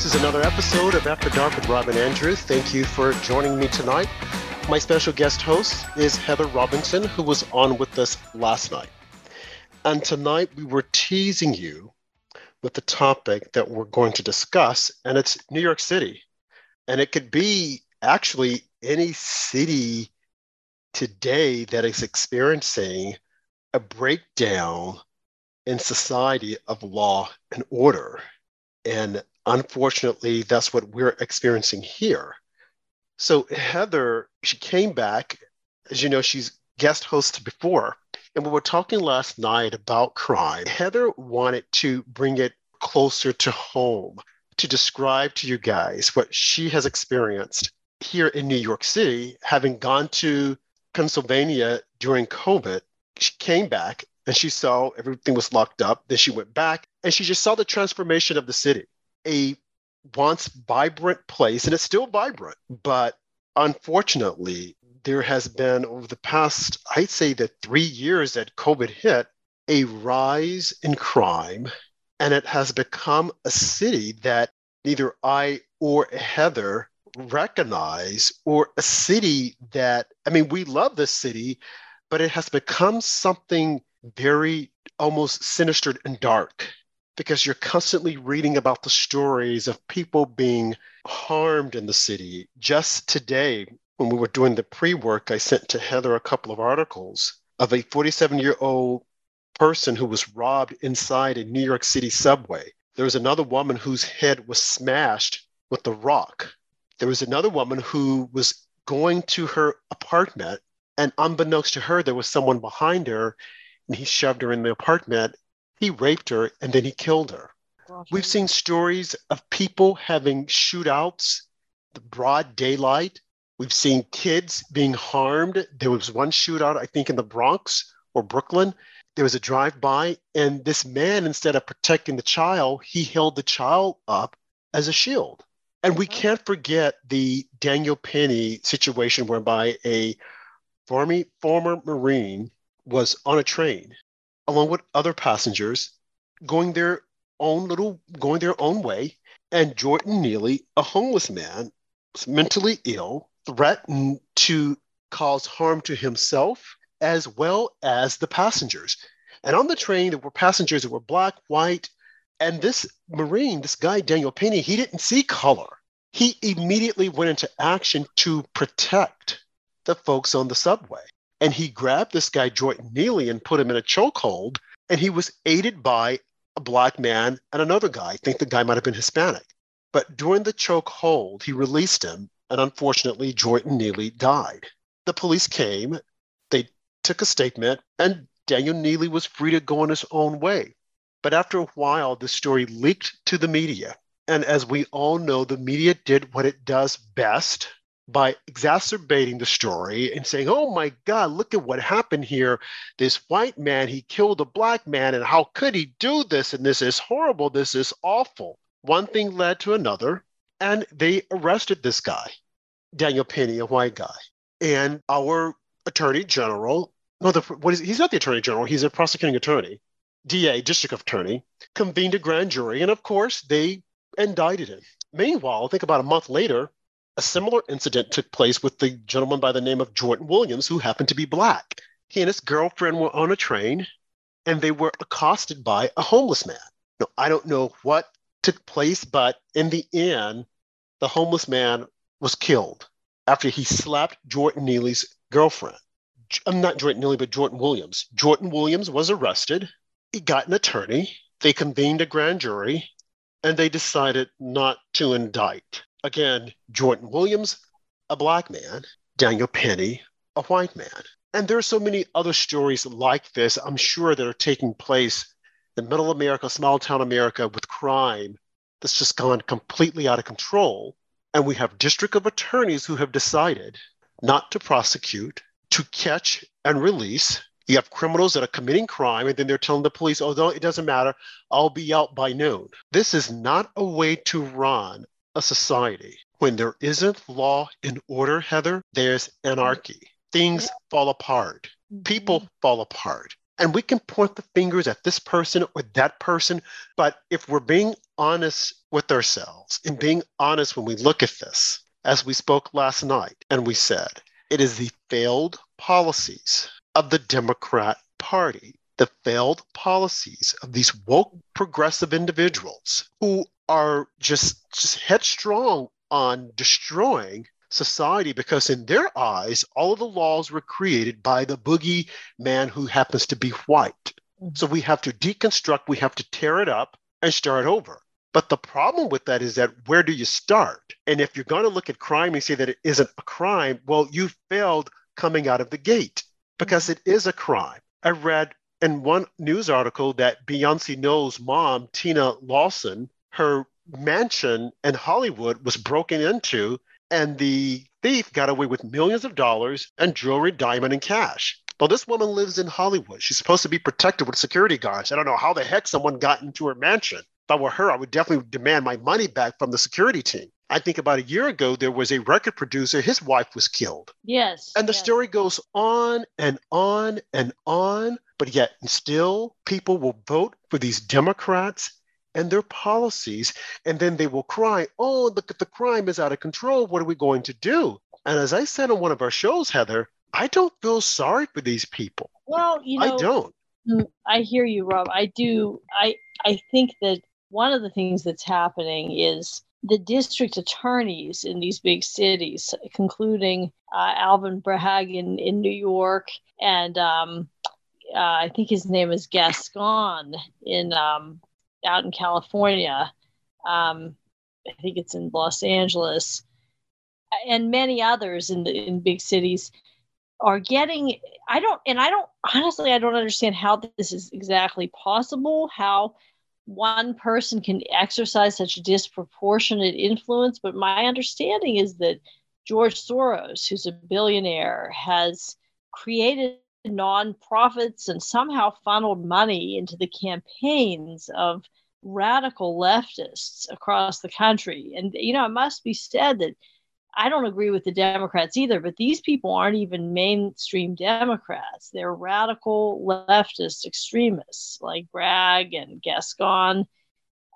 This is another episode of After Dark with Rob and Andrew. Thank you for joining me tonight. My special guest host is Heather Robinson, who was on with us last night. And tonight we were teasing you with the topic that we're going to discuss, and it's New York City. And it could be actually any city today that is experiencing a breakdown in society of law and order. And unfortunately, that's what we're experiencing here. So, Heather, she came back. As you know, she's guest host before. And we were talking last night about crime. Heather wanted to bring it closer to home to describe to you guys what she has experienced here in New York City, having gone to Pennsylvania during COVID. She came back and she saw everything was locked up. Then she went back and she just saw the transformation of the city. A once vibrant place, and it's still vibrant, but unfortunately, there has been over the past, I'd say the three years that COVID hit, a rise in crime. And it has become a city that neither I or Heather recognize, or a city that, I mean, we love this city, but it has become something very almost sinister and dark because you're constantly reading about the stories of people being harmed in the city. Just today, when we were doing the pre work, I sent to Heather a couple of articles of a 47 year old person who was robbed inside a New York City subway. There was another woman whose head was smashed with a rock. There was another woman who was going to her apartment, and unbeknownst to her, there was someone behind her and he shoved her in the apartment. He raped her and then he killed her. We've seen stories of people having shootouts, the broad daylight. We've seen kids being harmed. There was one shootout, I think, in the Bronx or Brooklyn. There was a drive by, and this man, instead of protecting the child, he held the child up as a shield. And we can't forget the Daniel Penny situation whereby a former, former Marine was on a train along with other passengers going their own little going their own way. And jordan neely a homeless man mentally ill threatened to cause harm to himself as well as the passengers. And on the train there were passengers that were black white and this marine this guy daniel penny he didn't see color. He immediately went into action to protect the folks on the subway and he grabbed this guy Jordan Neely and put him in a chokehold. And he was aided by a black man and another guy. I think the guy might have been Hispanic. But during the chokehold, he released him, and unfortunately, Jordan Neely died. The police came, they took a statement, and Daniel Neely was free to go on his own way. But after a while, the story leaked to the media. And as we all know, the media did what it does best by exacerbating the story and saying, oh my God, look at what happened here. This white man, he killed a black man, and how could he do this? And this is horrible. This is awful. One thing led to another, and they arrested this guy, Daniel Penny, a white guy. And our attorney general, no, the, what is, he's not the attorney general, he's a prosecuting attorney, DA, district attorney, convened a grand jury. And of course, they indicted him. Meanwhile, I think about a month later, a similar incident took place with the gentleman by the name of Jordan Williams, who happened to be black. He and his girlfriend were on a train and they were accosted by a homeless man. Now, I don't know what took place, but in the end, the homeless man was killed after he slapped Jordan Neely's girlfriend. I'm not Jordan Neely, but Jordan Williams. Jordan Williams was arrested. He got an attorney. They convened a grand jury and they decided not to indict. Again, Jordan Williams, a black man, Daniel Penny, a white man. And there are so many other stories like this, I'm sure, that are taking place in middle America, small town America with crime that's just gone completely out of control. And we have district of attorneys who have decided not to prosecute, to catch and release. You have criminals that are committing crime, and then they're telling the police, oh, it doesn't matter, I'll be out by noon. This is not a way to run a society. When there isn't law and order, Heather, there's anarchy. Things fall apart. Mm-hmm. People fall apart. And we can point the fingers at this person or that person. But if we're being honest with ourselves and being honest when we look at this, as we spoke last night and we said, it is the failed policies of the Democrat Party, the failed policies of these woke progressive individuals who are just, just headstrong on destroying society because in their eyes all of the laws were created by the boogie man who happens to be white mm-hmm. so we have to deconstruct we have to tear it up and start over but the problem with that is that where do you start and if you're going to look at crime and say that it isn't a crime well you failed coming out of the gate because mm-hmm. it is a crime i read in one news article that beyonce knowles mom tina lawson her mansion in hollywood was broken into and the thief got away with millions of dollars and jewelry, diamond, and cash. Well, this woman lives in Hollywood. She's supposed to be protected with security guards. I don't know how the heck someone got into her mansion. If I were her, I would definitely demand my money back from the security team. I think about a year ago, there was a record producer, his wife was killed. Yes. And the yes. story goes on and on and on, but yet still people will vote for these Democrats and their policies. And then they will cry, oh, look at the crime is out of control. What are we going to do? And as I said on one of our shows, Heather, I don't feel sorry for these people. Well, you know, I don't. Mm, I hear you, Rob. I do. I I think that one of the things that's happening is the district attorneys in these big cities, concluding uh, Alvin Bragg in, in New York, and um, uh, I think his name is Gascon in um, out in California. Um, I think it's in Los Angeles, and many others in the in big cities are getting. I don't, and I don't honestly, I don't understand how this is exactly possible. How one person can exercise such disproportionate influence, but my understanding is that George Soros, who's a billionaire, has created nonprofits and somehow funneled money into the campaigns of radical leftists across the country. And, you know, it must be said that I don't agree with the Democrats either, but these people aren't even mainstream Democrats. They're radical leftist extremists like Bragg and Gascon.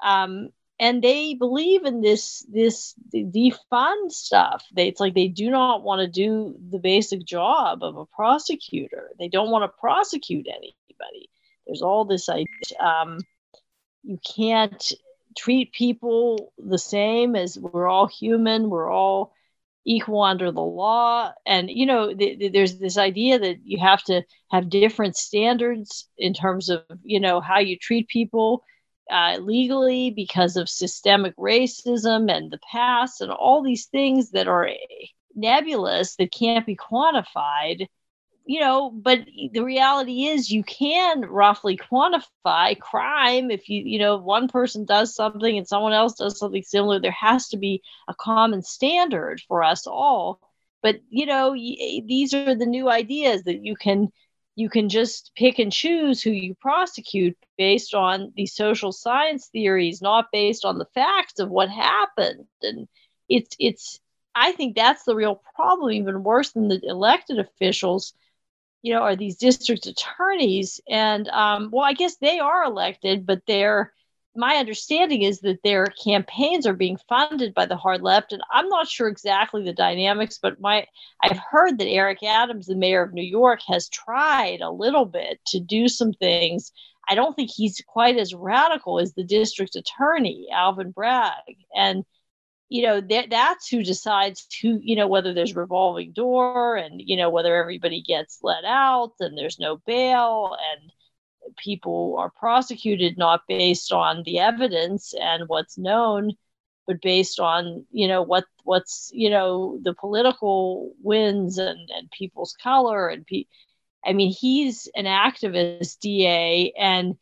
Um, and they believe in this this defund stuff. They, it's like they do not want to do the basic job of a prosecutor. They don't want to prosecute anybody. There's all this idea. Um, you can't treat people the same as we're all human. We're all equal under the law and you know th- th- there's this idea that you have to have different standards in terms of you know how you treat people uh, legally because of systemic racism and the past and all these things that are nebulous that can't be quantified you know but the reality is you can roughly quantify crime if you you know one person does something and someone else does something similar. There has to be a common standard for us all. But you know y- these are the new ideas that you can you can just pick and choose who you prosecute based on these social science theories not based on the facts of what happened and it's it's i think that's the real problem even worse than the elected officials you know, are these district attorneys. And um, well, I guess they are elected, but they're my understanding is that their campaigns are being funded by the hard left and i'm not sure exactly the dynamics but my i've heard that eric adams the mayor of new york has tried a little bit to do some things. I don't think he's quite as radical as the district attorney alvin bragg. And you know that that's who decides who you know whether there's revolving door and you know whether everybody gets let out and there's no bail and people are prosecuted not based on the evidence and what's known but based on you know what what's you know the political wins and and people's color and pe- i mean he's an activist da and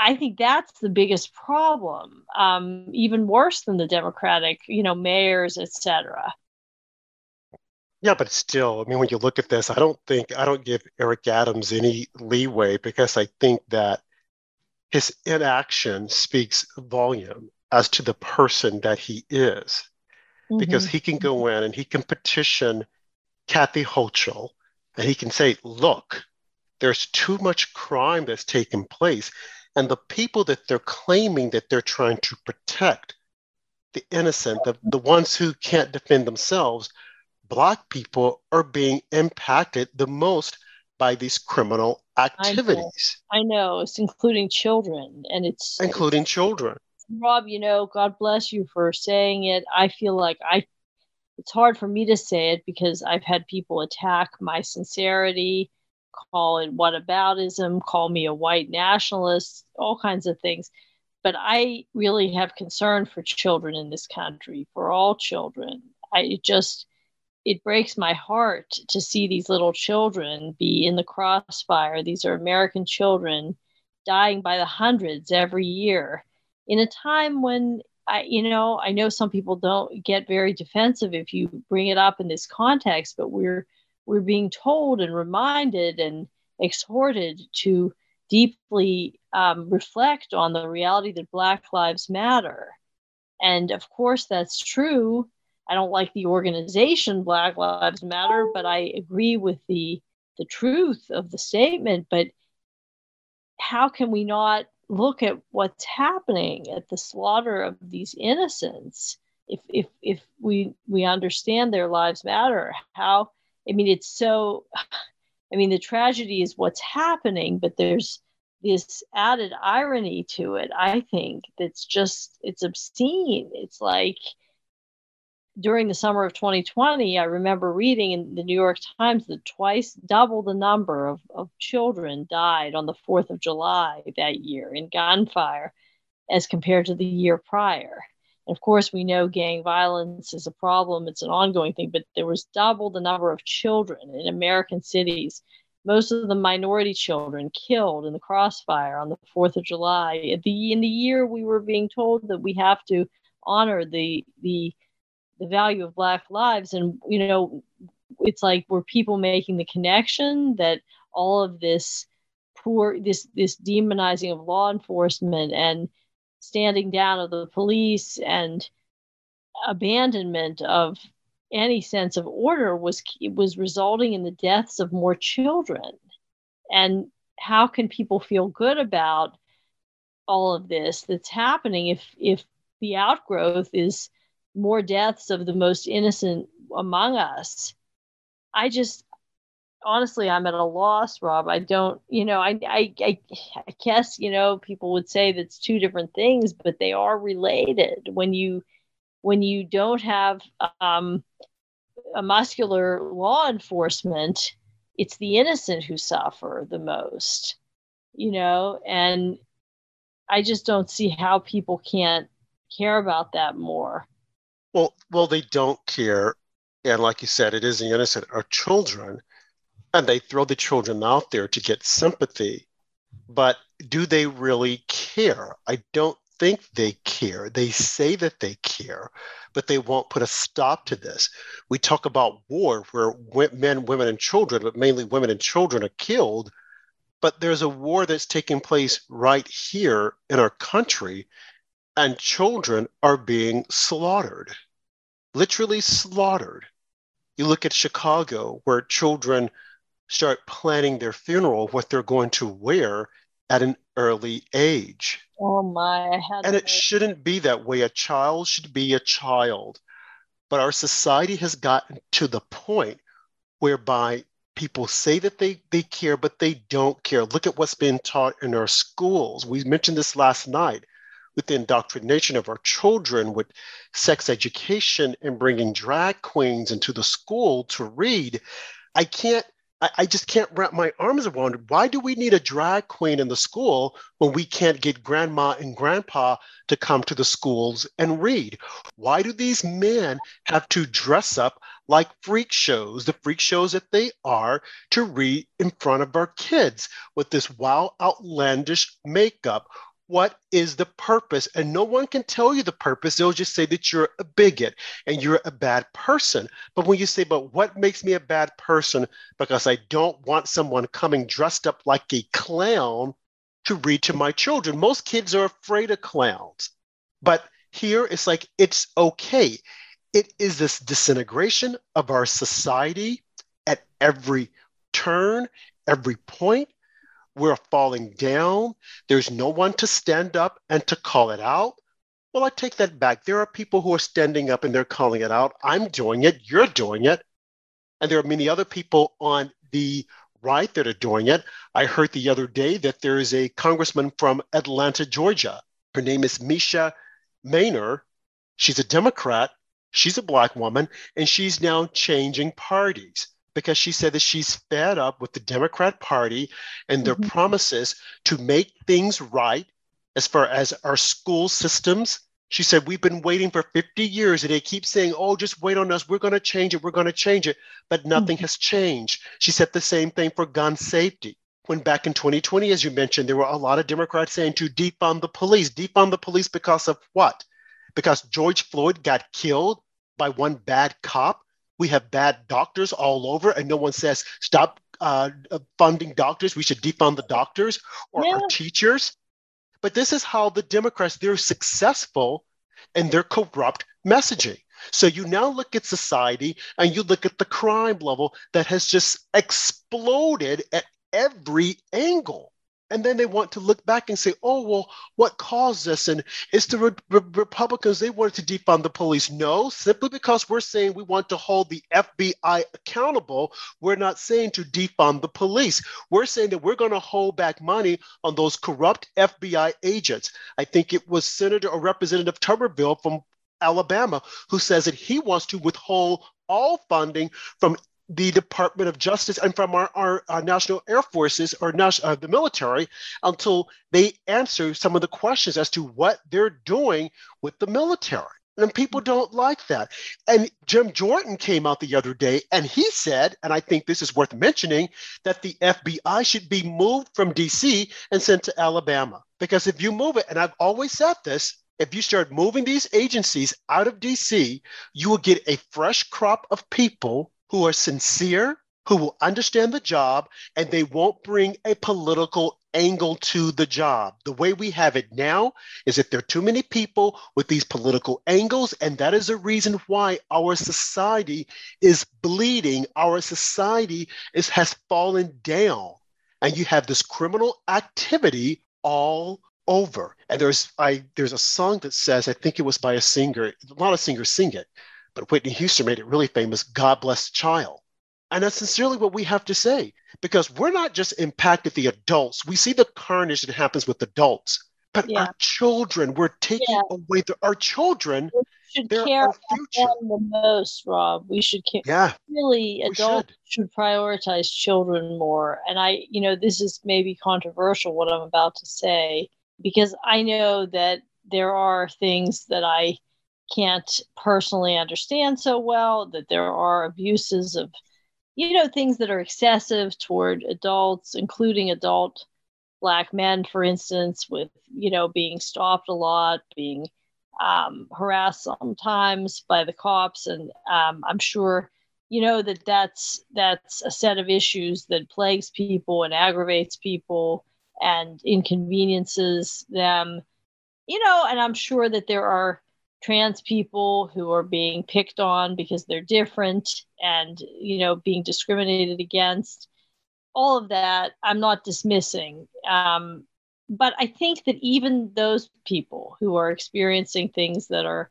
I think that's the biggest problem, um, even worse than the Democratic, you know, mayors, etc. Yeah, but still, I mean, when you look at this, I don't think I don't give Eric Adams any leeway because I think that his inaction speaks volume as to the person that he is. Mm-hmm. Because he can go in and he can petition Kathy Hochul and he can say, look, There's too much crime that's taken place. And the people that they're claiming that they're trying to protect, the innocent, the, the ones who can't defend themselves, Black people are being impacted the most by these criminal activities. I know, I know. it's including children, and it's including it's, children. Rob, you know, God bless you for saying it. I feel like I it's hard for me to say it because I've had people attack my sincerity, call it whataboutism, call me a white nationalist, all kinds of things. But I really have concern for children in this country, for all children. I just it breaks my heart to see these little children be in the crossfire. These are American children dying by the hundreds every year in a time when I, you know, I know some people don't get very defensive if you bring it up in this context, but we're we're being told and reminded and exhorted to deeply um, reflect on the reality that Black Lives Matter. And of course, that's true. I don't like the organization Black Lives Matter, but I agree with the the truth of the statement. But how can we not look at what's happening at the slaughter of these innocents if if if we we understand their lives matter how i mean it's so i mean the tragedy is what's happening but there's this added irony to it i think that's just it's obscene it's like during the summer of 2020, I remember reading in the New York Times that twice double the number of, of children died on the 4th of July that year in gunfire as compared to the year prior. And of course, we know gang violence is a problem, it's an ongoing thing, but there was double the number of children in American cities, most of the minority children killed in the crossfire on the 4th of July. The, in the year we were being told that we have to honor the, the the value of black lives. And you know it's like were people making the connection that all of this poor this this demonizing of law enforcement and standing down of the police and abandonment of any sense of order was was resulting in the deaths of more children? And how can people feel good about all of this that's happening if if the outgrowth is more deaths of the most innocent among us. I just honestly I'm at a loss, Rob. I don't, you know, I I I, I guess, you know, people would say that's two different things, but they are related. When you when you don't have um, a muscular law enforcement, it's the innocent who suffer the most, you know, and I just don't see how people can't care about that more. Well, well, they don't care, and like you said, it is the innocent are children, and they throw the children out there to get sympathy. But do they really care? I don't think they care. They say that they care, but they won't put a stop to this. We talk about war where men, women, and children, but mainly women and children, are killed. But there's a war that's taking place right here in our country, and children are being slaughtered literally slaughtered. You look at Chicago, where children start planning their funeral, what they're going to wear at an early age. Oh my! and it shouldn't be that way. A child should be a child. But our society has gotten to the point whereby people say that they, they care, but they don't care. Look at what's being taught in our schools. We mentioned this last night with the indoctrination of our children with sex education and bringing drag queens into the school to read i can't I, I just can't wrap my arms around why do we need a drag queen in the school when we can't get grandma and grandpa to come to the schools and read? Why do these men have to dress up like freak shows, the freak shows that they are, to read in front of our kids with this wild, outlandish makeup? What is the purpose? And no one can tell you the purpose. They'll just say that you're a bigot and you're a bad person. But when you say, but what makes me a bad person? Because I don't want someone coming dressed up like a clown to read to my children. Most kids are afraid of clowns. But here it's like, it's okay. It is this disintegration of our society at every turn every point. We're falling down. There's no one to stand up and to call it out. Well, I take that back. There are people who are standing up and they're calling it out. I'm doing it. You're doing it. And there are many other people on the right that are doing it. I heard the other day that there is a congressman from Atlanta, Georgia. Her name is Mesha Mainor. She's a Democrat. She's a Black woman, and she's now changing parties because she said that she's fed up with the Democrat Party and their mm-hmm. promises to make things right as far as our school systems. She said, We've been waiting for 50 years and they keep saying, Oh, just wait on us. We're going to change it. We're going to change it. But nothing mm-hmm. has changed. She said the same thing for gun safety. When back in 2020, as you mentioned, there were a lot of Democrats saying to defund the police. Defund the police because of what? Because George Floyd got killed by one bad cop we have bad doctors all over, and no one says stop uh, funding doctors. We should defund the doctors or yeah. our teachers. But this is how the Democrats they're successful in their corrupt messaging. So you now look at society and you look at the crime level that has just exploded at every angle and then they want to look back and say, oh, well, what caused this? And it's the re- re- Republicans, they wanted to defund the police. No, simply because we're saying we want to hold the FBI accountable, we're not saying to defund the police. We're saying that we're going to hold back money on those corrupt FBI agents. I think it was Senator or Representative Tuberville from Alabama who says that he wants to withhold all funding from the Department of Justice and from our, our, our national air forces or national, uh, the military until they answer some of the questions as to what they're doing with the military. And people don't like that. And Jim Jordan came out the other day and he said, and I think this is worth mentioning, that the FBI should be moved from DC and sent to Alabama. Because if you move it, and I've always said this, if you start moving these agencies out of DC, you will get a fresh crop of people who are sincere, who will understand the job, and they won't bring a political angle to the job. The way we have it now is that there are too many people with these political angles, and that is a reason why our society is bleeding. Our society is has fallen down, and you have this criminal activity all over. And there's I there's a song that says I think it was by a singer. A lot of singers sing it, but Whitney Houston made it really famous God bless the child. And that's sincerely what we have to say because we're not just impacted the adults. We see the carnage that happens with adults, but yeah. our children, we're taking yeah. away the, our children. We should care about them the most, Rob. We should care. Yeah. Really, adults should. should prioritize children more. And I, you know, this is maybe controversial what I'm about to say because I know that there are things that I can't personally understand so well, that there are abuses of, you know, things that are excessive toward adults, including adult black men, for instance, with, you know, being stopped a lot, being um, harassed sometimes by the cops. And um, I'm sure, you know, that that's, that's a set of issues that plagues people and aggravates people and inconveniences them, you know, and I'm sure that there are trans people who are being picked on because they're different and you know being discriminated against. All of that i'm not dismissing. Um, but i think that even those people who are experiencing things that are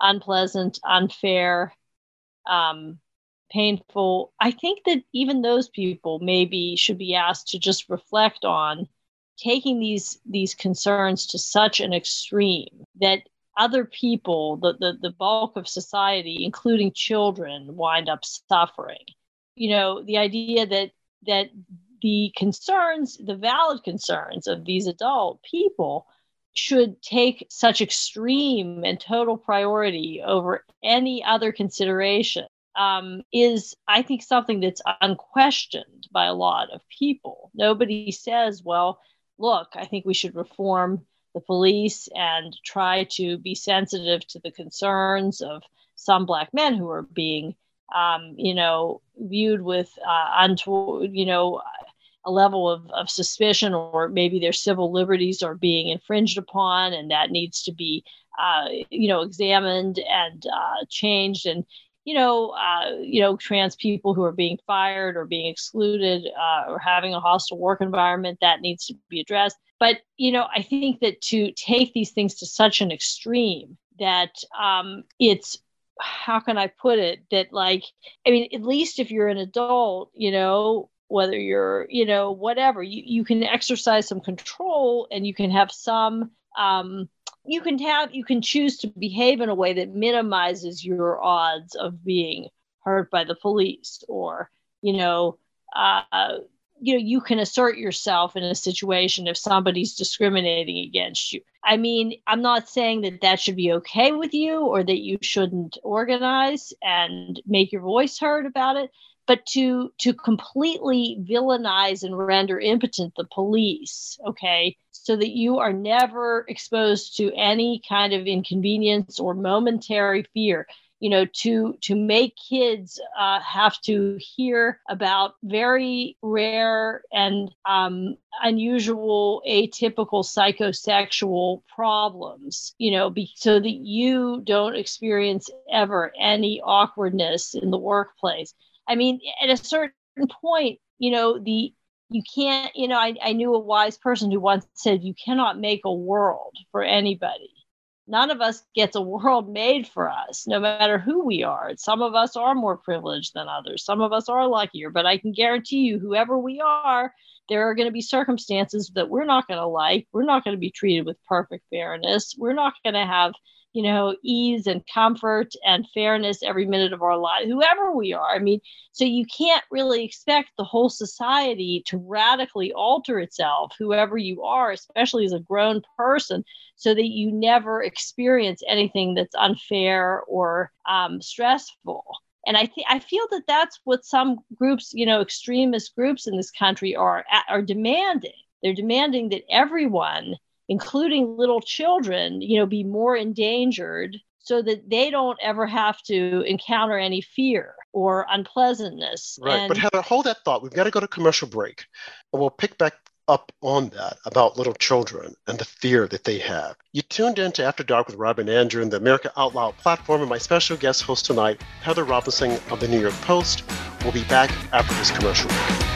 unpleasant unfair um, painful i think that even those people maybe should be asked to just reflect on taking these these concerns to such an extreme that other people, the, the, the bulk of society, including children, wind up suffering. You know, the idea that that the concerns, the valid concerns of these adult people should take such extreme and total priority over any other consideration um, is, I think, something that's unquestioned by a lot of people. Nobody says, well, look, I think we should reform the police and try to be sensitive to the concerns of some black men who are being, um, you know, viewed with uh, untoward, you know, a level of, of suspicion, or maybe their civil liberties are being infringed upon, and that needs to be, uh, you know, examined and uh, changed. And you know, uh, you know, trans people who are being fired or being excluded uh, or having a hostile work environment that needs to be addressed. But you know, I think that to take these things to such an extreme that um, it's how can I put it that like I mean, at least if you're an adult, you know, whether you're you know whatever you, you can exercise some control and you can have some um, you can have you can choose to behave in a way that minimizes your odds of being hurt by the police or you know uh, you know you can assert yourself in a situation if somebody's discriminating against you. I mean i'm not saying that that should be okay with you or that you shouldn't organize and make your voice heard about it but to to completely villainize and render impotent the police okay so that you are never exposed to any kind of inconvenience or momentary fear you know to to make kids uh, have to hear about very rare and um, unusual atypical psychosexual problems you know be, so that you don't experience ever any awkwardness in the workplace. I mean at a certain point you know the you can't you know I, I knew a wise person who once said you cannot make a world for anybody. None of us gets a world made for us no matter who we are. Some of us are more privileged than others. Some of us are luckier but i can guarantee you whoever we are there are going to be circumstances that we're not going to like. We're not going to be treated with perfect fairness. We're not going to have you know, ease and comfort and fairness every minute of our life, whoever we are. I mean, so you can't really expect the whole society to radically alter itself, whoever you are, especially as a grown person, so that you never experience anything that's unfair or um, stressful. And I think I feel that that's what some groups, you know, extremist groups in this country are are demanding. They're demanding that everyone including little children, you know, be more endangered so that they don't ever have to encounter any fear or unpleasantness. Right. And- but Heather, hold that thought. We've got to go to commercial break. And we'll pick back up on that about little children and the fear that they have. You tuned in to After Dark with Rob and Andrew and the America Out Loud platform, and my special guest host tonight, Heather Robinson of the New York Post. We'll be back after this commercial break.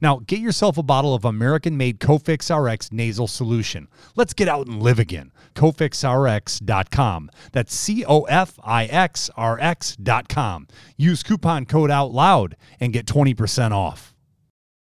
Now, get yourself a bottle of American made Cofix RX nasal solution. Let's get out and live again. CofixRx.com. That's C O F I X R X.com. Use coupon code OUT LOUD and get 20% off.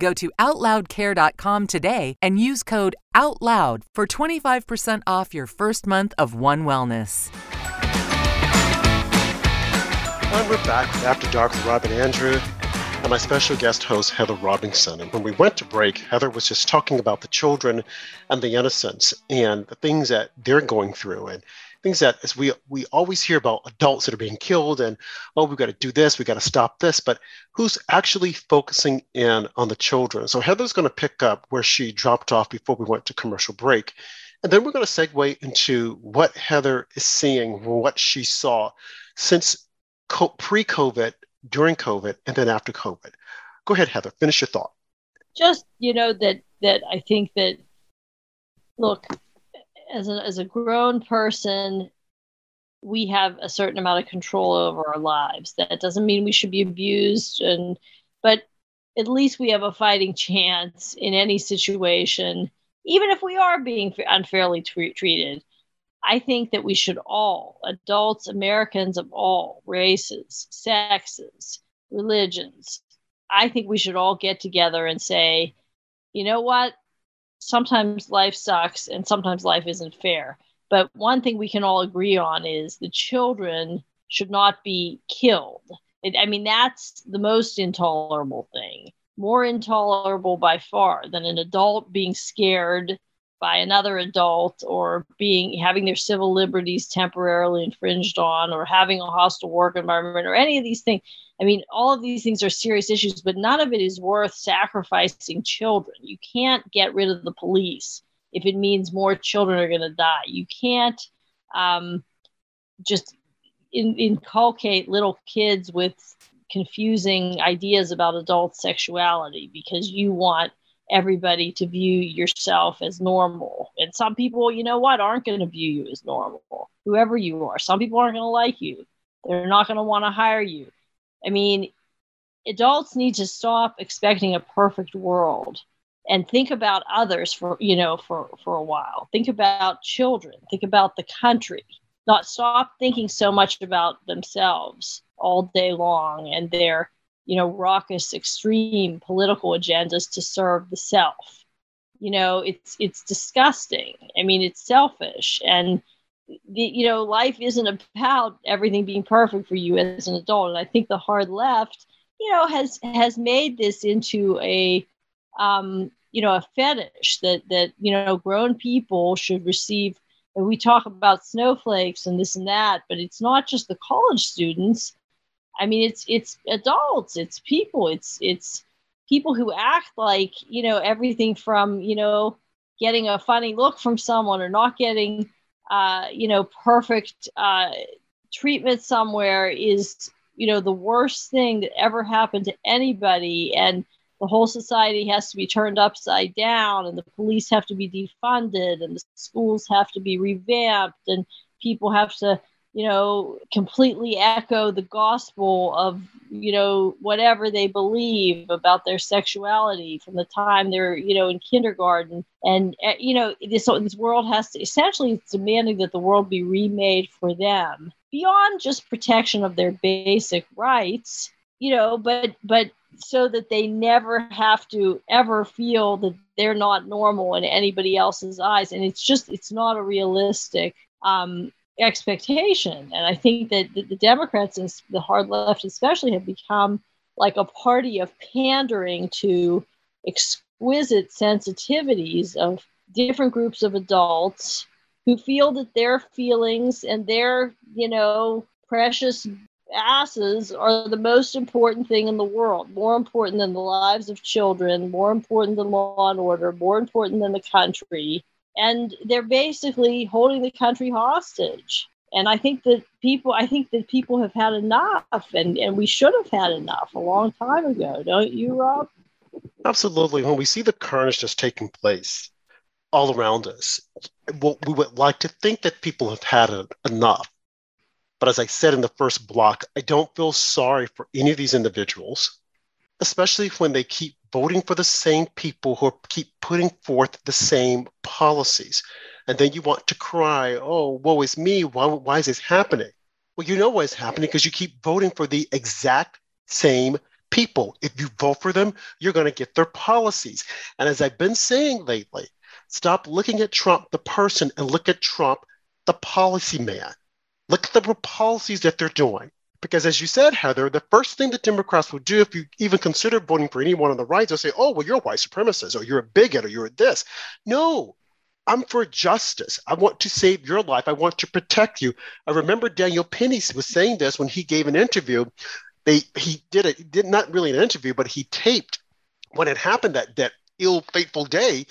Go to OutLoudCare.com today and use code OUTLOUD for 25% off your first month of One Wellness. And we're back After Dark with Rob and Andrew and my special guest host, Heather Robinson. And when we went to break, Heather was just talking about the children and the innocents and the things that they're going through. And things that as we we always hear about adults that are being killed and oh we've got to do this we've got to stop this but who's actually focusing in on the children so heather's going to pick up where she dropped off before we went to commercial break and then we're going to segue into what heather is seeing what she saw since pre COVID, during COVID, and then after COVID. Go ahead, Heather, finish your thought. Just, you know, that, that I think that, look, as a, as a grown person, we have a certain amount of control over our lives. That doesn't mean we should be abused, and but at least we have a fighting chance in any situation, even if we are being unfairly t- treated. I think that we should all, adults, Americans of all races, sexes, religions, I think we should all get together and say, you know what? Sometimes life sucks and sometimes life isn't fair. But one thing we can all agree on is the children should not be killed. It, I mean, that's the most intolerable thing. More intolerable by far than an adult being scared by another adult or being having their civil liberties temporarily infringed on or having a hostile work environment or any of these things. I mean all of these things are serious issues but none of it is worth sacrificing children. You can't get rid of the police if it means more children are going to die. You can't um, just in, inculcate little kids with confusing ideas about adult sexuality because you want everybody to view yourself as normal. And some people, you know what, aren't going to view you as normal, whoever you are. Some people aren't going to like you. They're not going to want to hire you. I mean, adults need to stop expecting a perfect world and think about others for, you know, for, for a while. Think about children, think about the country. Not stop thinking so much about themselves all day long and their you know, raucous, extreme political agendas to serve the self. You know, it's it's disgusting. I mean, it's selfish, and the, you know, life isn't about everything being perfect for you as an adult. And I think the hard left, you know, has has made this into a um, you know, a fetish that that you know, grown people should receive. And we talk about snowflakes and this and that, but it's not just the college students I mean, it's it's adults, it's people, it's it's people who act like you know everything from you know getting a funny look from someone or not getting uh, you know perfect uh, treatment somewhere is you know the worst thing that ever happened to anybody. And the whole society has to be turned upside down and the police have to be defunded and the schools have to be revamped and people have to you know, completely echo the gospel of, you know, whatever they believe about their sexuality from the time they're, you know, in kindergarten. And, uh, you know, this, this world has to essentially it's demanding that the world be remade for them beyond just protection of their basic rights, you know, but, but so that they never have to ever feel that they're not normal in anybody else's eyes. And it's just, it's not a realistic um, expectation. And I think that the, the Democrats and the hard left, especially, have become like a party of pandering to exquisite sensitivities of different groups of adults who feel that their feelings and their, you know, precious asses are the most important thing in the world, more important than the lives of children, more important than law and order, more important than the country and they're basically holding the country hostage. And i think that people i think that people have had enough and and we should have had enough a long time ago don't you rob? Absolutely. When we see the carnage just taking place all around us well, we would like to think that people have had enough. But as i said in the first block i don't feel sorry for any of these individuals especially when they keep voting for the same people who keep putting forth the same policies. And then you want to cry, oh, woe is me. Why, why is this happening? Well, you know why it's happening because you keep voting for the exact same people. If you vote for them, you're going to get their policies. And as I've been saying lately, stop looking at Trump, the person, and look at Trump, the policy man. Look at the policies that they're doing. Because as you said, Heather, the first thing the Democrats would do if you even consider voting for anyone on the right, they'll say, oh, well, you're a white supremacist, or you're a bigot, or you're this. No, I'm for justice. I want to save your life. I want to protect you. I remember Daniel Penny was saying this when he gave an interview. They he did it, did not really an interview, but he taped when it happened that that ill fateful day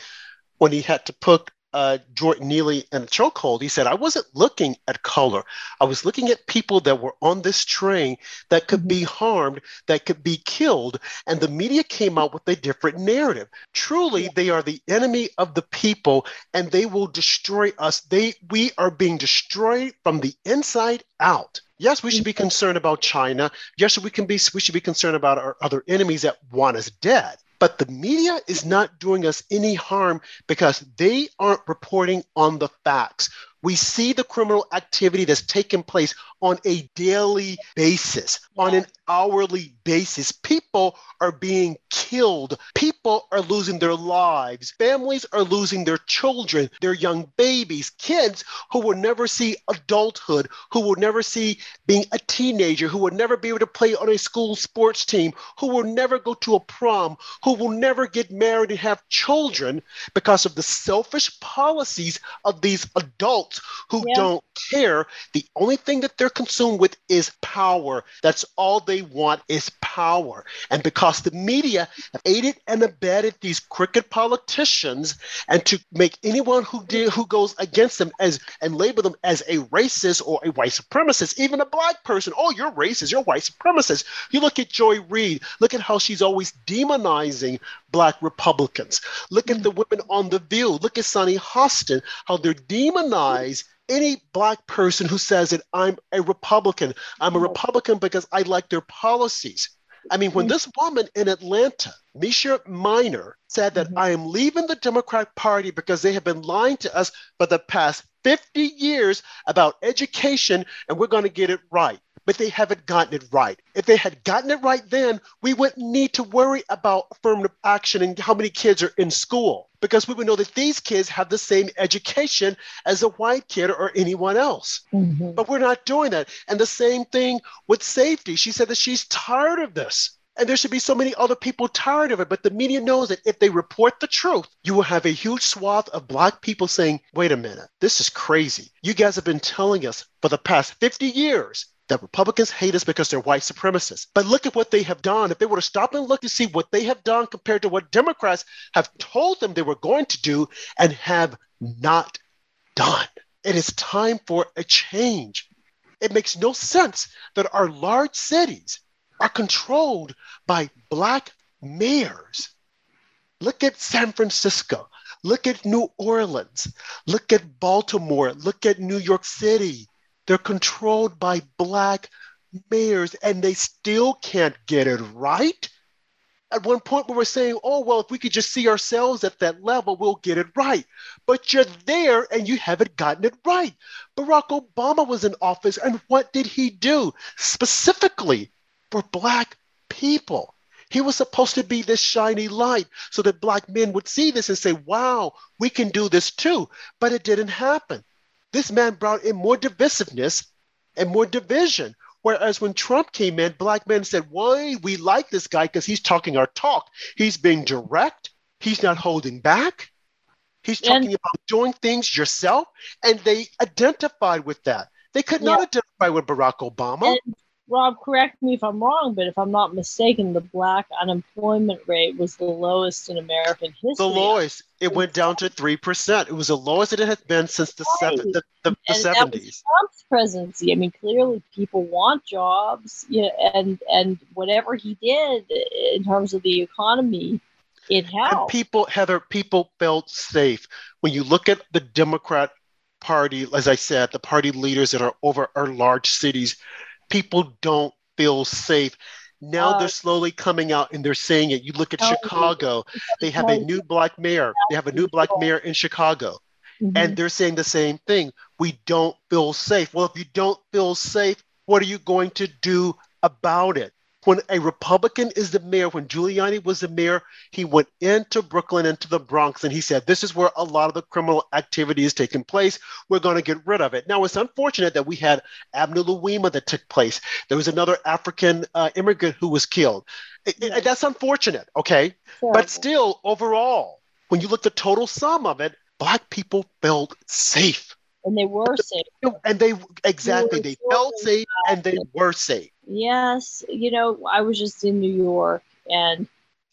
when he had to put uh, Jordan Neely in a chokehold, he said, I wasn't looking at color. I was looking at people that were on this train that could mm-hmm. be harmed, that could be killed. And the media came out with a different narrative. Truly, yeah. they are the enemy of the people and they will destroy us. They we are being destroyed from the inside out. Yes, we should be concerned about China. Yes, we can be we should be concerned about our other enemies that want us dead. But the media is not doing us any harm because they aren't reporting on the facts. We see the criminal activity that's taking place on a daily basis, on an hourly basis. People are being killed. People are losing their lives. Families are losing their children, their young babies, kids who will never see adulthood, who will never see being a teenager, who will never be able to play on a school sports team, who will never go to a prom, who will never get married and have children because of the selfish policies of these adults who yeah. don't care. The only thing that they're consumed with is power. That's all they want is power. And because the media have aided and abetted these crooked politicians and to make anyone who did, who goes against them as and label them as a racist or a white supremacist, even a black person, oh, you're racist, you're white supremacist. You look at Joy Reid, look at how she's always demonizing black Republicans. Look at mm. the women on The View. Look at Sunny Hostin, how they're demonized any black person who says that I'm a Republican, I'm a Republican because I like their policies. I mean, when this woman in Atlanta, Mesha Mainor, said that mm-hmm. I am leaving the Democrat Party because they have been lying to us for the past 50 years about education and we're going to get it right but they haven't gotten it right. If they had gotten it right then, we wouldn't need to worry about affirmative action and how many kids are in school because we would know that these kids have the same education as a white kid or anyone else. Mm-hmm. But we're not doing that. And the same thing with safety. She said that she's tired of this. And there should be so many other people tired of it. But the media knows that if they report the truth, you will have a huge swath of Black people saying, wait a minute, this is crazy. You guys have been telling us for the past 50 years that Republicans hate us because they're white supremacists. But look at what they have done. If they were to stop and look to see what they have done compared to what Democrats have told them they were going to do and have not done, it is time for a change. It makes no sense that our large cities are controlled by black mayors. Look at San Francisco. Look at New Orleans. Look at Baltimore. Look at New York City. They're controlled by black mayors and they still can't get it right. At one point, we were saying, oh, well, if we could just see ourselves at that level, we'll get it right. But you're there and you haven't gotten it right. Barack Obama was in office, and what did he do specifically for Black people? He was supposed to be this shiny light so that Black men would see this and say, wow, we can do this too. But it didn't happen. This man brought in more divisiveness and more division. Whereas when Trump came in, black men said, Why we like this guy because he's talking our talk. He's being direct, he's not holding back. He's talking and, about doing things yourself. And they identified with that. They could not identify with Barack Obama. And Rob, correct me if I'm wrong, but if I'm not mistaken, the black unemployment rate was the lowest in American history. The lowest. It went down to three percent. It was the lowest it had been since the right. seven, the, the, the 70s. Trump's presidency. I mean, clearly people want jobs, you know, and and whatever he did in terms of the economy, it helped. And people, Heather, people felt safe when you look at the Democrat Party. As I said, the party leaders that are over our large cities people don't feel safe. Now uh, they're slowly coming out and they're saying it. You look at Chicago, they have a new black mayor. They have a new black mayor in Chicago. Mm-hmm. And they're saying the same thing. We don't feel safe. Well, if you don't feel safe, what are you going to do about it? When a Republican is the mayor, when Giuliani was the mayor, he went into Brooklyn, into the Bronx, and he said, This is where a lot of the criminal activity is taking place. We're going to get rid of it. Now, it's unfortunate that we had Abner Louima that took place. There was another African uh, immigrant who was killed. It, it, that's unfortunate, okay? But still, overall, when you look at the total sum of it, Black people felt safe. And they were safe. And they, exactly, they, they felt safe and they were safe. Yes, you know, I was just in New York and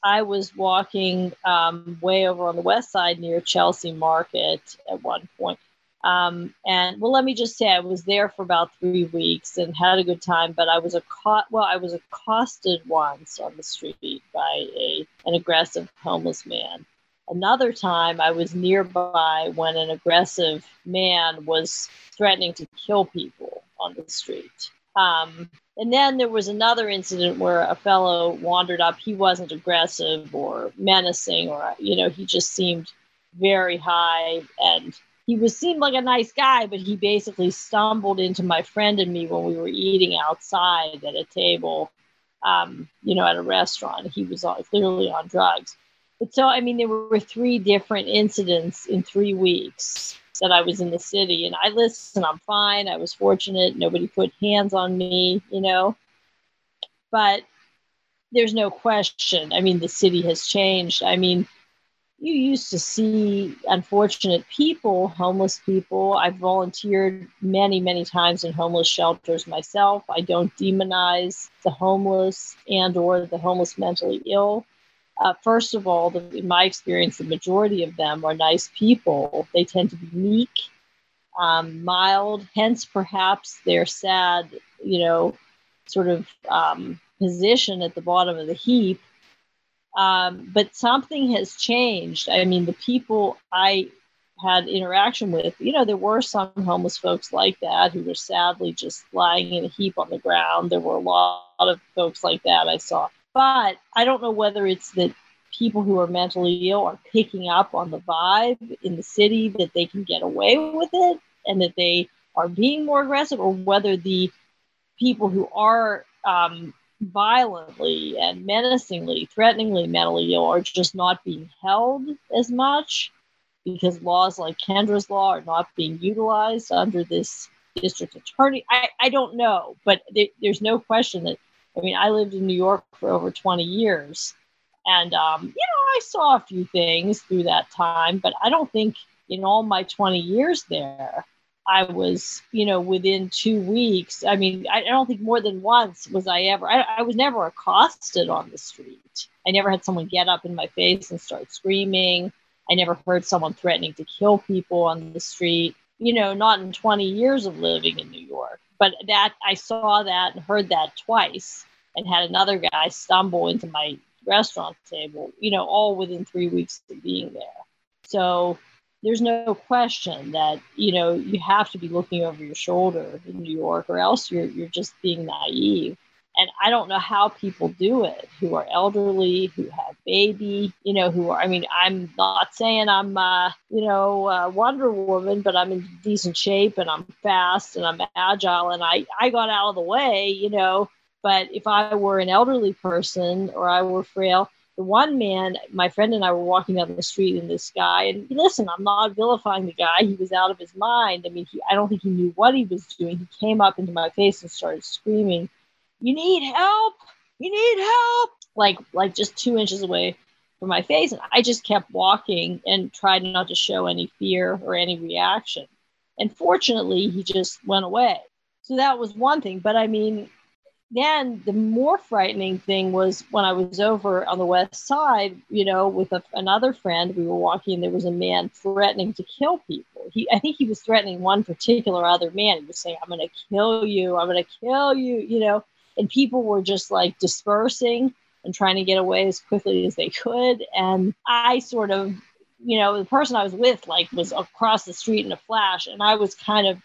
I was walking um, way over on the west side near Chelsea Market at one point. Um, and well, let me just say, I was there for about three weeks and had a good time. But I was a well, I was accosted once on the street by a an aggressive homeless man. Another time, I was nearby when an aggressive man was threatening to kill people on the street. Um, and then there was another incident where a fellow wandered up. He wasn't aggressive or menacing, or you know, he just seemed very high and he was seemed like a nice guy, but he basically stumbled into my friend and me when we were eating outside at a table, um, you know, at a restaurant. He was clearly on drugs. But so, I mean, there were three different incidents in three weeks that I was in the city. And I listen, I'm fine. I was fortunate. Nobody put hands on me, you know. But there's no question. I mean, the city has changed. I mean, you used to see unfortunate people, homeless people. I've volunteered many, many times in homeless shelters myself. I don't demonize the homeless and or the homeless mentally ill. Uh, first of all, the, in my experience, the majority of them are nice people. They tend to be meek, um, mild, hence perhaps their sad, you know, sort of um, position at the bottom of the heap um, but something has changed. I mean, the people I had interaction with, you know, there were some homeless folks like that who were sadly just lying in a heap on the ground. There were a lot of folks like that I saw. But I don't know whether it's that people who are mentally ill are picking up on the vibe in the city that they can get away with it and that they are being more aggressive, or whether the people who are um, violently and menacingly, threateningly mentally ill are just not being held as much because laws like Kendra's law are not being utilized under this district attorney. I, I don't know, but th- there's no question that, I mean, I lived in New York for over 20 years. And, um, you know, I saw a few things through that time, but I don't think in all my 20 years there, I was, you know, within two weeks. I mean, I, don't think more than once was I ever, I, I, was never accosted on the street. I never had someone get up in my face and start screaming. I never heard someone threatening to kill people on the street, you know, not in 20 years of living in New York. But that I saw that and heard that twice and had another guy stumble into my restaurant table, you know, all within three weeks of being there. So, there's no question that you know you have to be looking over your shoulder in New York, or else you're you're just being naive. And I don't know how people do it who are elderly, who have baby, you know, who are, I mean, I'm not saying I'm, uh, you know, uh, Wonder Woman, but I'm in decent shape and I'm fast and I'm agile and I, I got out of the way, you know. But if I were an elderly person or I were frail, the one man, my friend and I were walking down the street, and this guy, and listen, I'm not vilifying the guy. He was out of his mind. I mean, he, I don't think he knew what he was doing. He came up into my face and started screaming, "You need help! You need help!" Like, like just two inches away from my face, and I just kept walking and tried not to show any fear or any reaction. And fortunately, he just went away. So that was one thing. But I mean, then the more frightening thing was when I was over on the west side, you know, with a, another friend, we were walking and there was a man threatening to kill people. He, I think he was threatening one particular other man. He was saying, I'm going to kill you. I'm going to kill you, you know, and people were just like dispersing and trying to get away as quickly as they could. And I sort of, you know, the person I was with like was across the street in a flash and I was kind of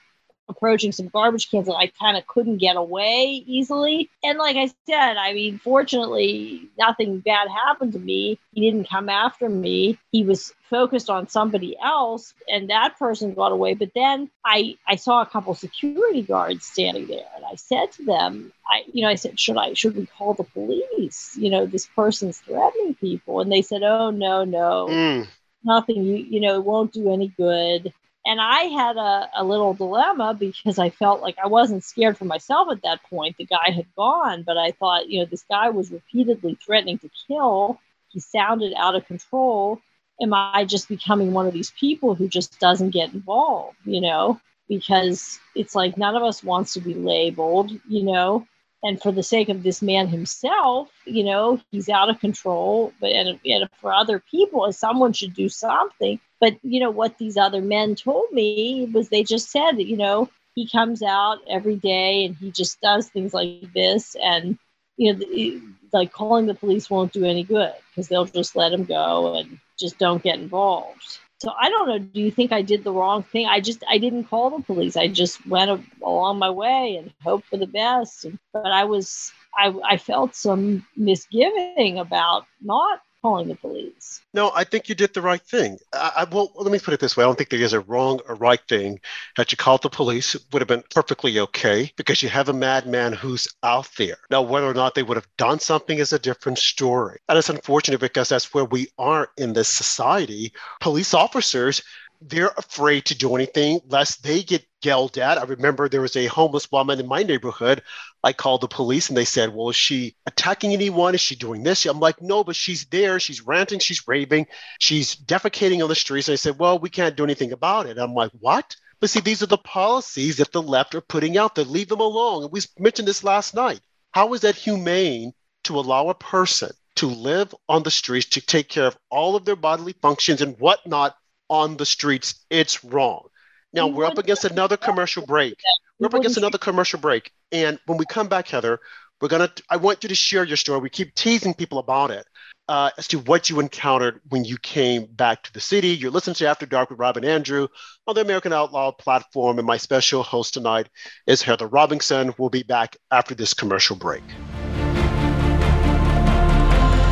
approaching some garbage cans and I kind of couldn't get away easily. And like I said, I mean, fortunately, nothing bad happened to me. He didn't come after me. He was focused on somebody else and that person got away. But then I, I saw a couple security guards standing there and I said to them, I, you know, I said, should I, should we call the police? You know, this person's threatening people. And they said, oh, no, no. Mm nothing you you know it won't do any good and I had a, a little dilemma because I felt like I wasn't scared for myself at that point. The guy had gone, but I thought, you know, this guy was repeatedly threatening to kill. He sounded out of control. Am I just becoming one of these people who just doesn't get involved, you know? Because it's like none of us wants to be labeled, you know? and for the sake of this man himself, you know, he's out of control. But and, and for other people, someone should do something. But you know what these other men told me was they just said, you know, he comes out every day and he just does things like this, and you know, like calling the police won't do any good because they'll just let him go and just don't get involved. So I don't know. Do you think I did the wrong thing? I just I didn't call the police. I just went along my way and hoped for the best. But I was I I felt some misgiving about not calling the police. No, I think you did the right thing. I, I well, let me put it this way: I don't think there is a wrong or right thing. Had you called the police, it would have been perfectly okay because you have a madman who's out there. Now, whether or not they would have done something is a different story, and it's unfortunate because that's where we are in this society. Police officers they're afraid to do anything lest they get yelled at. I remember there was a homeless woman in my neighborhood. I called the police and they said, Well, is she attacking anyone? Is she doing this? I'm like, No, but she's there. She's ranting. She's raving. She's defecating on the streets. And I said, Well, we can't do anything about it. I'm like, What? But see, these are the policies that the left are putting out there. Leave them alone. And we mentioned this last night. How is that humane to allow a person to live on the streets, to take care of all of their bodily functions and whatnot on the streets? It's wrong. Now we're up against another commercial break. We're up against another commercial break. And when we come back, Heather, we're gonna I want you to share your story. We keep teasing people about it. Uh, as to what you encountered when you came back to the city. You're listening to After Dark with Rob and Andrew on the America Out Loud platform, and my special host tonight is Heather Robinson. We'll be back after this commercial break.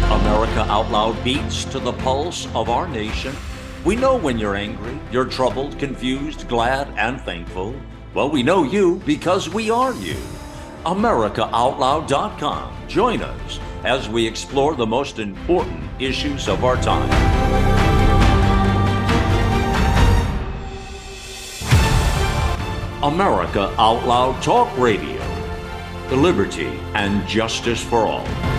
America Out Loud beats to the pulse of our nation we know when you're angry, you're troubled, confused, glad, and thankful. Well, we know you because we are you. AmericaOutloud.com. Join us as we explore the most important issues of our time. America Out Loud Talk Radio. The liberty and justice for all.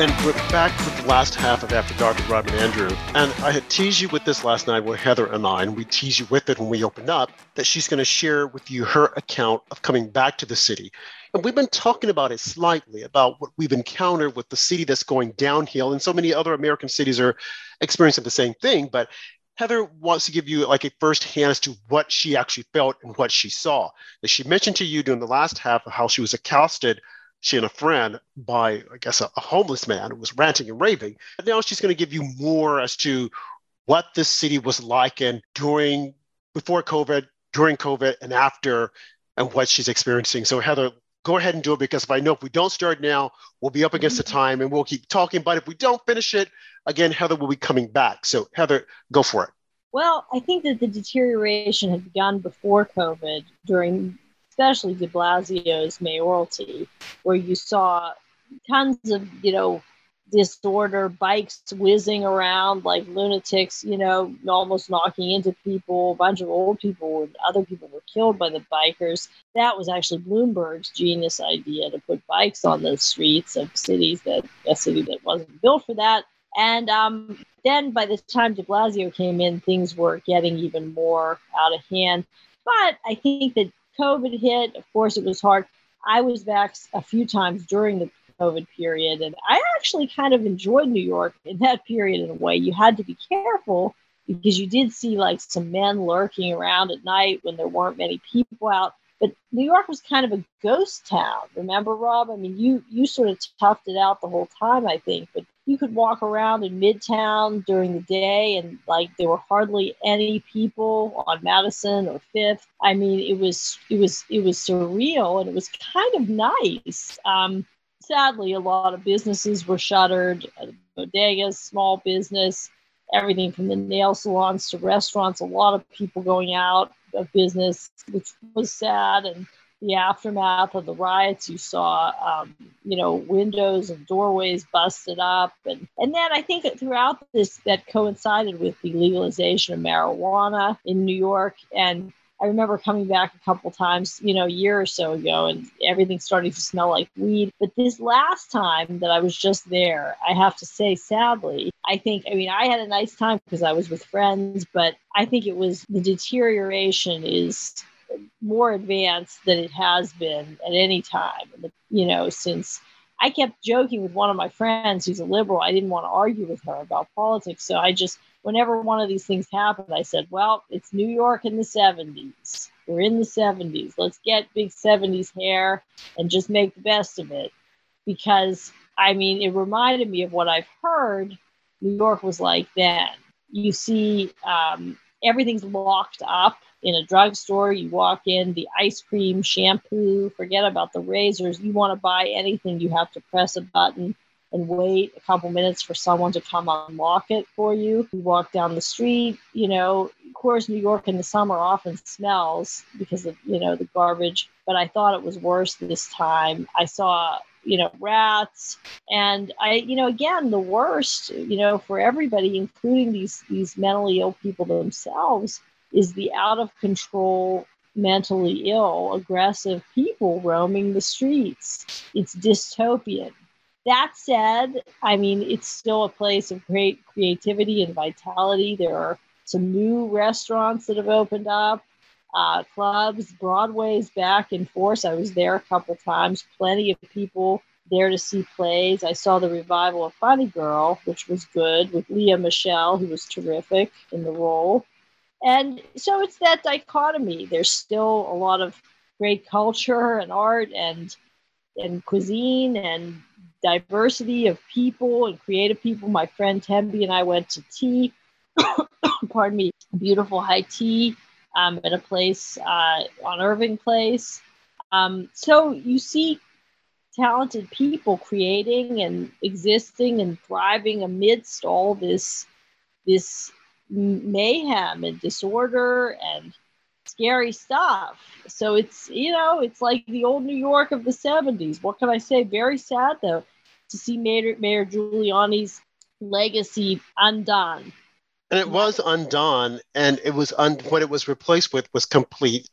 And we're back with the last half of After Dark with Rob and Andrew. And I had teased you with this last night with Heather and I, and we teased you with it when we opened up, that she's going to share with you her account of coming back to the city. And we've been talking about it slightly, about what we've encountered with the city that's going downhill. And so many other American cities are experiencing the same thing. But Heather wants to give you like a first hand as to what she actually felt and what she saw. As she mentioned to you during the last half of how she was accosted she and a friend by, I guess, a, a homeless man who was ranting and raving. And now she's going to give you more as to what this city was like and during, before COVID, during COVID, and after, and what she's experiencing. So, Heather, go ahead and do it because if I know if we don't start now, we'll be up against the time and we'll keep talking. But if we don't finish it, again, Heather will be coming back. So, Heather, go for it. Well, I think that the deterioration had begun before COVID during especially de Blasio's mayoralty, where you saw tons of, you know, disorder, bikes whizzing around like lunatics, you know, almost knocking into people. A bunch of old people and other people were killed by the bikers. That was actually Bloomberg's genius idea to put bikes on the streets of cities that a city that wasn't built for that. And um, then by the time de Blasio came in, things were getting even more out of hand. But I think that COVID hit, of course, it was hard. I was back a few times during the COVID period, and I actually kind of enjoyed New York in that period in a way. You had to be careful because you did see like some men lurking around at night when there weren't many people out. But New York was kind of a ghost town. Remember, Rob? I mean, you you sort of toughed it out the whole time, I think. But you could walk around in Midtown during the day, and like there were hardly any people on Madison or Fifth. I mean, it was it was it was surreal, and it was kind of nice. Um, sadly, a lot of businesses were shuttered. Uh, bodegas, small business, everything from the nail salons to restaurants. A lot of people going out of business, which was sad. And the aftermath of the riots, you saw, um, you know, windows and doorways busted up. And, and then I think that throughout this, that coincided with the legalization of marijuana in New York. And I remember coming back a couple times, you know, a year or so ago, and everything starting to smell like weed. But this last time that I was just there, I have to say, sadly, I think, I mean, I had a nice time because I was with friends, but I think it was the deterioration is more advanced than it has been at any time, you know, since I kept joking with one of my friends who's a liberal. I didn't want to argue with her about politics. So I just, whenever one of these things happened, I said, well, it's New York in the 70s. We're in the 70s. Let's get big 70s hair and just make the best of it. Because, I mean, it reminded me of what I've heard New York was like then. You see, um, everything's locked up in a drugstore. You walk in, the ice cream, shampoo, forget about the razors. You want to buy anything, you have to press a button and wait a couple minutes for someone to come unlock it for you. You walk down the street, you know, of course, New York in the summer often smells because of, you know, the garbage, but I thought it was worse this time. I saw, you know, rats and I, you know, again, the worst, you know, for everybody, including these, these mentally ill people themselves, is the out of control mentally ill, aggressive people roaming the streets. It's dystopian. That said, I mean, it's still a place of great creativity and vitality. There are some new restaurants that have opened up, uh, clubs, Broadway's back in force. I was there a couple times, plenty of people there to see plays. I saw the revival of Funny Girl, which was good, with Lea Michele, who was terrific in the role. And so it's that dichotomy. There's still a lot of great culture and art and and cuisine and diversity of people and creative people. My friend Tembi and I went to tea, pardon me, beautiful high tea um, at a place uh, on Irving Place. Um, so you see talented people creating and existing and thriving amidst all this this mayhem and disorder and scary stuff. So it's, you know, it's like the old New York of the 70s. What can I say? Very sad, though, to see Mayor, Mayor Giuliani's legacy undone. And it was undone, and it was un- what it was replaced with was complete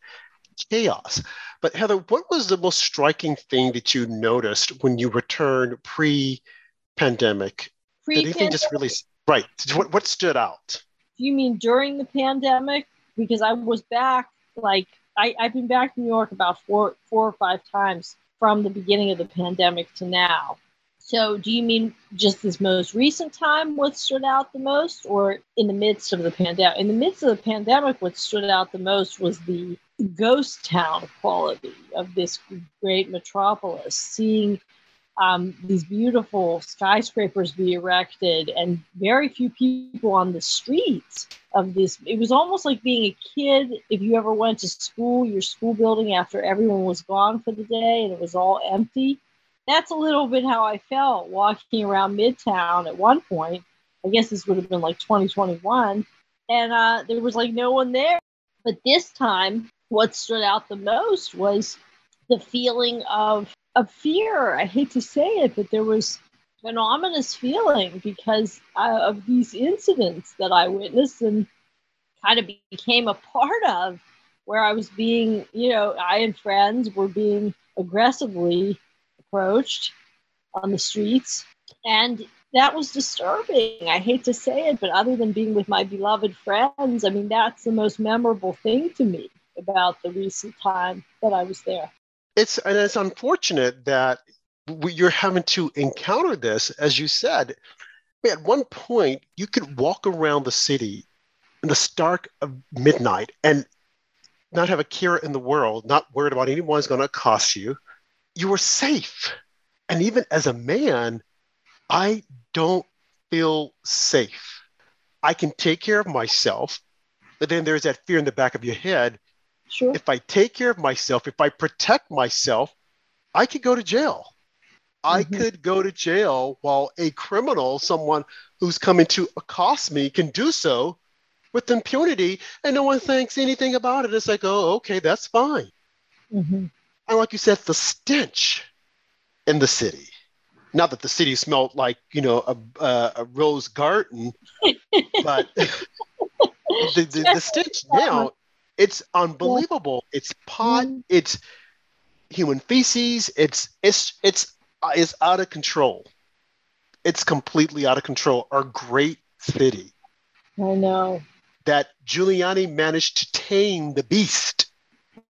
chaos. But Heather, what was the most striking thing that you noticed when you returned pre-pandemic? Pre-pandemic? Anything just really right? What what stood out? You mean during the pandemic? Because I was back, like I, I've been back to New York about four, four or five times from the beginning of the pandemic to now. So, do you mean just this most recent time what stood out the most, or in the midst of the pandemic? In the midst of the pandemic, what stood out the most was the ghost town quality of this great metropolis, seeing um, these beautiful skyscrapers be erected and very few people on the streets of this. It was almost like being a kid. If you ever went to school, your school building after everyone was gone for the day and it was all empty. That's a little bit how I felt walking around Midtown at one point. I guess this would have been like 2021. And uh, there was like no one there. But this time, what stood out the most was the feeling of of fear. I hate to say it, but there was an ominous feeling because uh, of these incidents that I witnessed and kind of became a part of, where I was being, you know, I and friends were being aggressively approached on the streets. And that was disturbing. I hate to say it, but other than being with my beloved friends, I mean, that's the most memorable thing to me about the recent time that I was there it's and it's unfortunate that you're having to encounter this, as you said. At one point, you could walk around the city in the stark of midnight, and not have a care in the world, not worried about anyone's going to accost you. You were safe. And even as a man, I don't feel safe. I can take care of myself, but then there's that fear in the back of your head. Sure. If I take care of myself, if I protect myself, I could go to jail. I Mhm. could go to jail while a criminal, someone who's coming to accost me, can do so with impunity and no one thinks anything about it. It's like, oh, okay, that's fine. Mhm. And like you said, the stench in the city. Not that the city smelled like, you know, a, a, a rose garden, but the, the, the stench now, it's unbelievable. It's pot, Mhm. it's human feces, it's it's it's uh, it's out of control. It's completely out of control. Our great city I know. that Giuliani managed to tame the beast.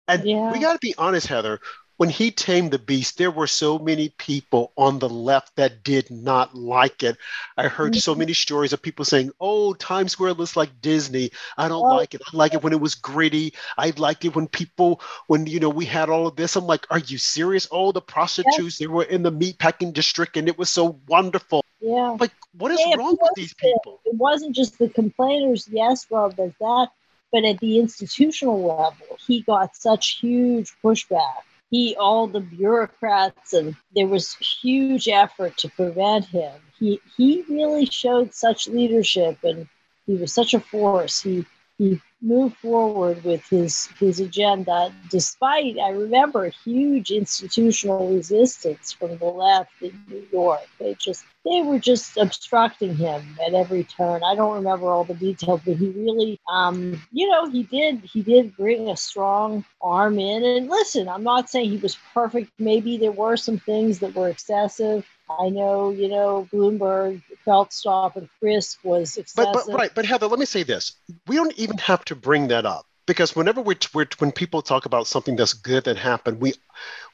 And Yeah. we got to be honest, Heather. When he tamed the beast, there were so many people on the left that did not like it. I heard so Mm-hmm. many stories of people saying, "Oh, Times Square looks like Disney. I don't Oh. like it. I like it when it was gritty. I liked it when people, when you know, we had all of this." I'm like, "Are you serious? Oh, the prostitutes. They were in the meatpacking district, and it was so wonderful." Yeah. Like, what is wrong with these people? It wasn't just the complainers, yes, Rob, there's that, but at the institutional level, he got such huge pushback. He, all the bureaucrats, and there was huge effort to prevent him. He he really showed such leadership, and he was such a force. He he moved forward with his his agenda, despite I remember huge institutional resistance from the left in New York. They just they were just obstructing him at every turn. I don't remember all the details, but he really, um, you know, he did he did bring a strong arm in. And listen, I'm not saying he was perfect. Maybe there were some things that were excessive. I know, you know, Bloomberg felt stop and frisk was excessive. But but right, but Heather, let me say this: we don't even have to bring that up because whenever we're, we're when people talk about something that's good that happened, we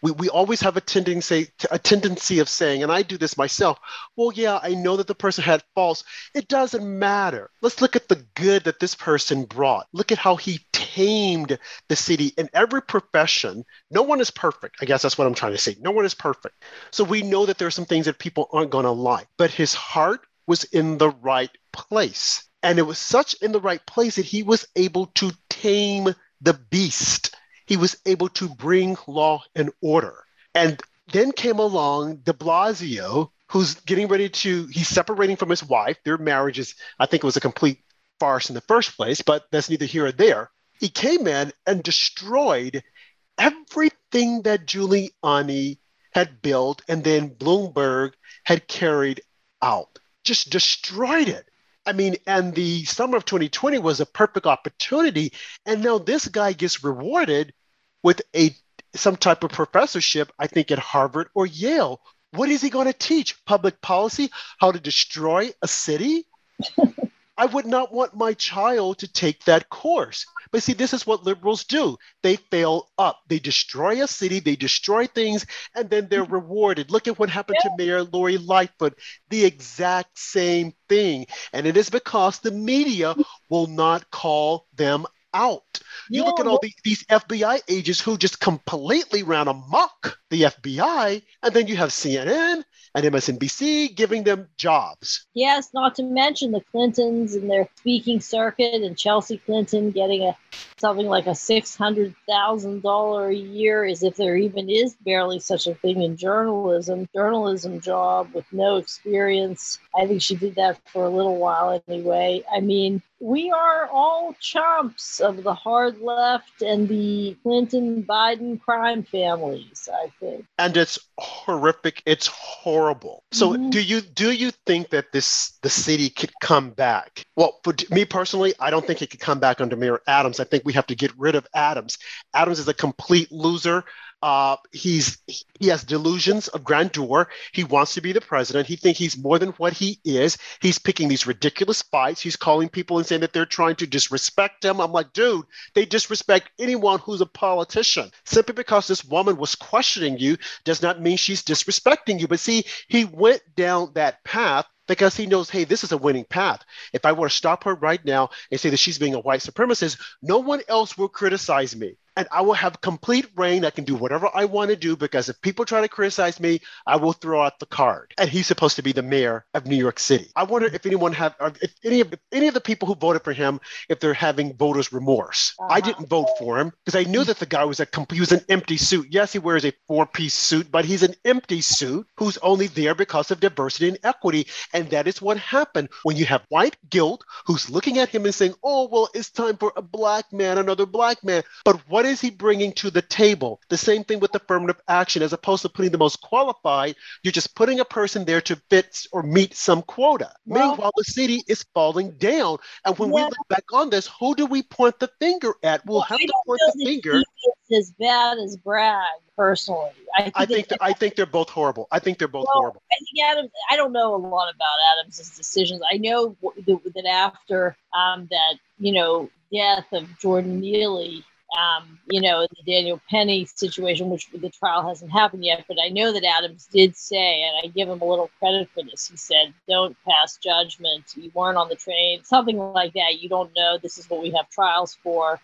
we, we always have a tendency a tendency of saying, and I do this myself. Well, yeah, I know that the person had faults. It doesn't matter. Let's look at the good that this person brought. Look at how he tamed the city in every profession. No one is perfect. I guess that's what I'm trying to say. No one is perfect. So we know that there are some things that people aren't going to like, but his heart was in the right place. And it was such in the right place that he was able to tame the beast. He was able to bring law and order. And then came along de Blasio, who's getting ready to, he's separating from his wife. Their marriage is, I think it was a complete farce in the first place, but that's neither here or there. He came in and destroyed everything that Giuliani had built and then Bloomberg had carried out. Just destroyed it. I mean, and the summer of 2020 was a perfect opportunity. And now this guy gets rewarded with a some type of professorship, I think at Harvard or Yale. What is he going to teach? Public policy? How to destroy a city? I would not want my child to take that course. But see, this is what liberals do. They fail up. They destroy a city, they destroy things, and then they're rewarded. Look at what happened to Mayor Lori Lightfoot. The exact same thing. And it is because the media will not call them out. You look at all the, these FBI agents who just completely ran amok the FBI, and then you have CNN and MSNBC giving them jobs. Yes, not to mention the Clintons and their speaking circuit, and Chelsea Clinton getting a something like a six hundred thousand dollar a year, as if there even is barely such a thing in journalism. Journalism job with no experience. I think she did that for a little while anyway. I mean, we are all chumps of the hard left and the Clinton Biden crime families. I think. and it's horrific it's horrible so Mhm. do you do you think that this the city could come back well for me personally i don't think it could come back under mayor adams i think we have to get rid of adams adams is a complete loser uh, he's he has delusions of grandeur. He wants to be the president. He thinks he's more than what he is. He's picking these ridiculous fights. He's calling people and saying that they're trying to disrespect him. I'm like, dude, they disrespect anyone who's a politician. Simply because this woman was questioning you does not mean she's disrespecting you. But see, he went down that path because he knows, hey, this is a winning path. If I were to stop her right now and say that she's being a white supremacist, no one else will criticize me and I will have complete reign. I can do whatever I want to do because if people try to criticize me, I will throw out the card. And he's supposed to be the mayor of New York City. I wonder if anyone have, if any of if any of the people who voted for him, if they're having voters remorse. Uh-huh. I didn't vote for him because I knew that the guy was a he was an empty suit. Yes, he wears a four-piece suit, but he's an empty suit who's only there because of diversity and equity. And that is what happened when you have white guilt who's looking at him and saying, "Oh, well, it's time for a black man, another black man." But what is he bringing to the table? The same thing with affirmative action, as opposed to putting the most qualified, you're just putting a person there to fit or meet some quota. Well, Meanwhile, the city is falling down. And when we look back on this, who do we point the finger at? We'll, well have to point the finger. As bad as Bragg, personally. I think, I think, I think they're both horrible. I think they're both well, horrible. I think Adams. I don't know a lot about Adams's decisions. I know that after um, that, you know, death of Jordan Neely, um, you know, the Daniel Penny situation, which the trial hasn't happened yet, but I know that Adams did say, and I give him a little credit for this. He said, "Don't pass judgment. You weren't on the train, something like that. You don't know. This is what we have trials for."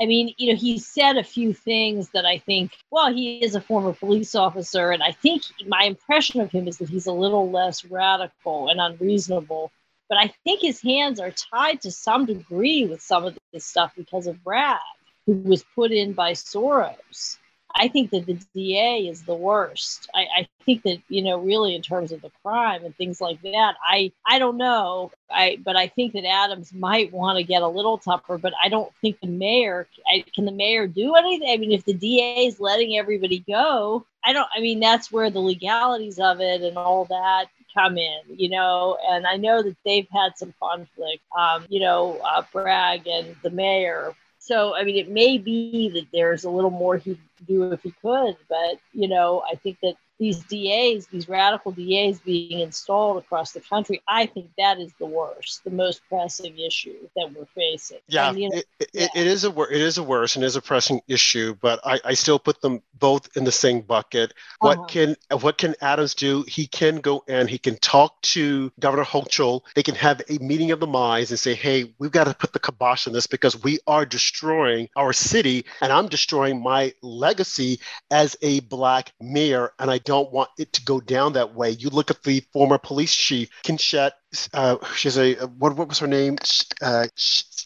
I mean, you know, he said a few things that I think, well, he is a former police officer, and I think my impression of him is that he's a little less radical and unreasonable. But I think his hands are tied to some degree with some of this stuff because of Bragg who was put in by Soros. I think that the DA is the worst. I, I, think that you know, really, in terms of the crime and things like that, I I don't know. I but I think that Adams might want to get a little tougher. But I don't think the mayor I, can. The mayor do anything. I mean, if the DA is letting everybody go, I don't. I mean, that's where the legalities of it and all that come in, you know, and I know that they've had some conflict, um, you know, uh, Bragg and the mayor so, I mean, it may be that there's a little more he'd do if he could, but, you know, I think that these DAs, these radical DAs being installed across the country, I think that is the worst, the most pressing issue that we're facing. Yeah, and, you know, it, yeah. it is a it is a worse and is a pressing issue, but I, I still put them both in the same bucket. What uh-huh. can what can Adams do? He can go and he can talk to Governor Hochul. They can have a meeting of the minds and say, hey, we've got to put the kibosh on this because we are destroying our city, and I'm destroying my legacy as a black mayor, and I don't want it to go down that way. You look at the former police chief, Kinshet uh, she's a what, what was her name? Uh,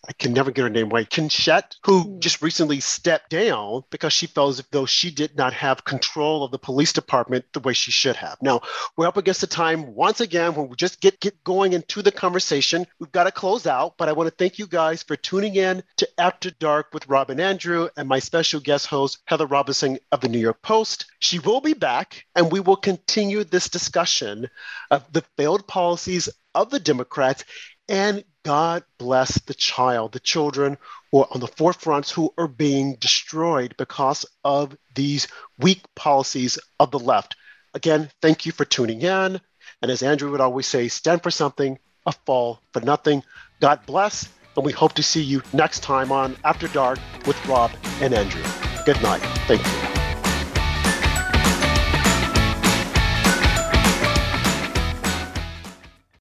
I can never get her name right. Kinshet, who hmm. just recently stepped down because she felt as though she did not have control of the police department the way she should have. Now we're up against the time once again when we just get get going into the conversation. We've got to close out, but I want to thank you guys for tuning in to After Dark with Rob and Andrew and my special guest host Heather Robinson of the New York Post. She will be back, and we will continue this discussion of the failed policies of the Democrats. And God bless the child, the children who are on the forefronts who are being destroyed because of these weak policies of the left. Again, thank you for tuning in. And as Andrew would always say, stand for something, a fall for nothing. God bless. And we hope to see you next time on After Dark with Rob and Andrew. Good night. Thank you.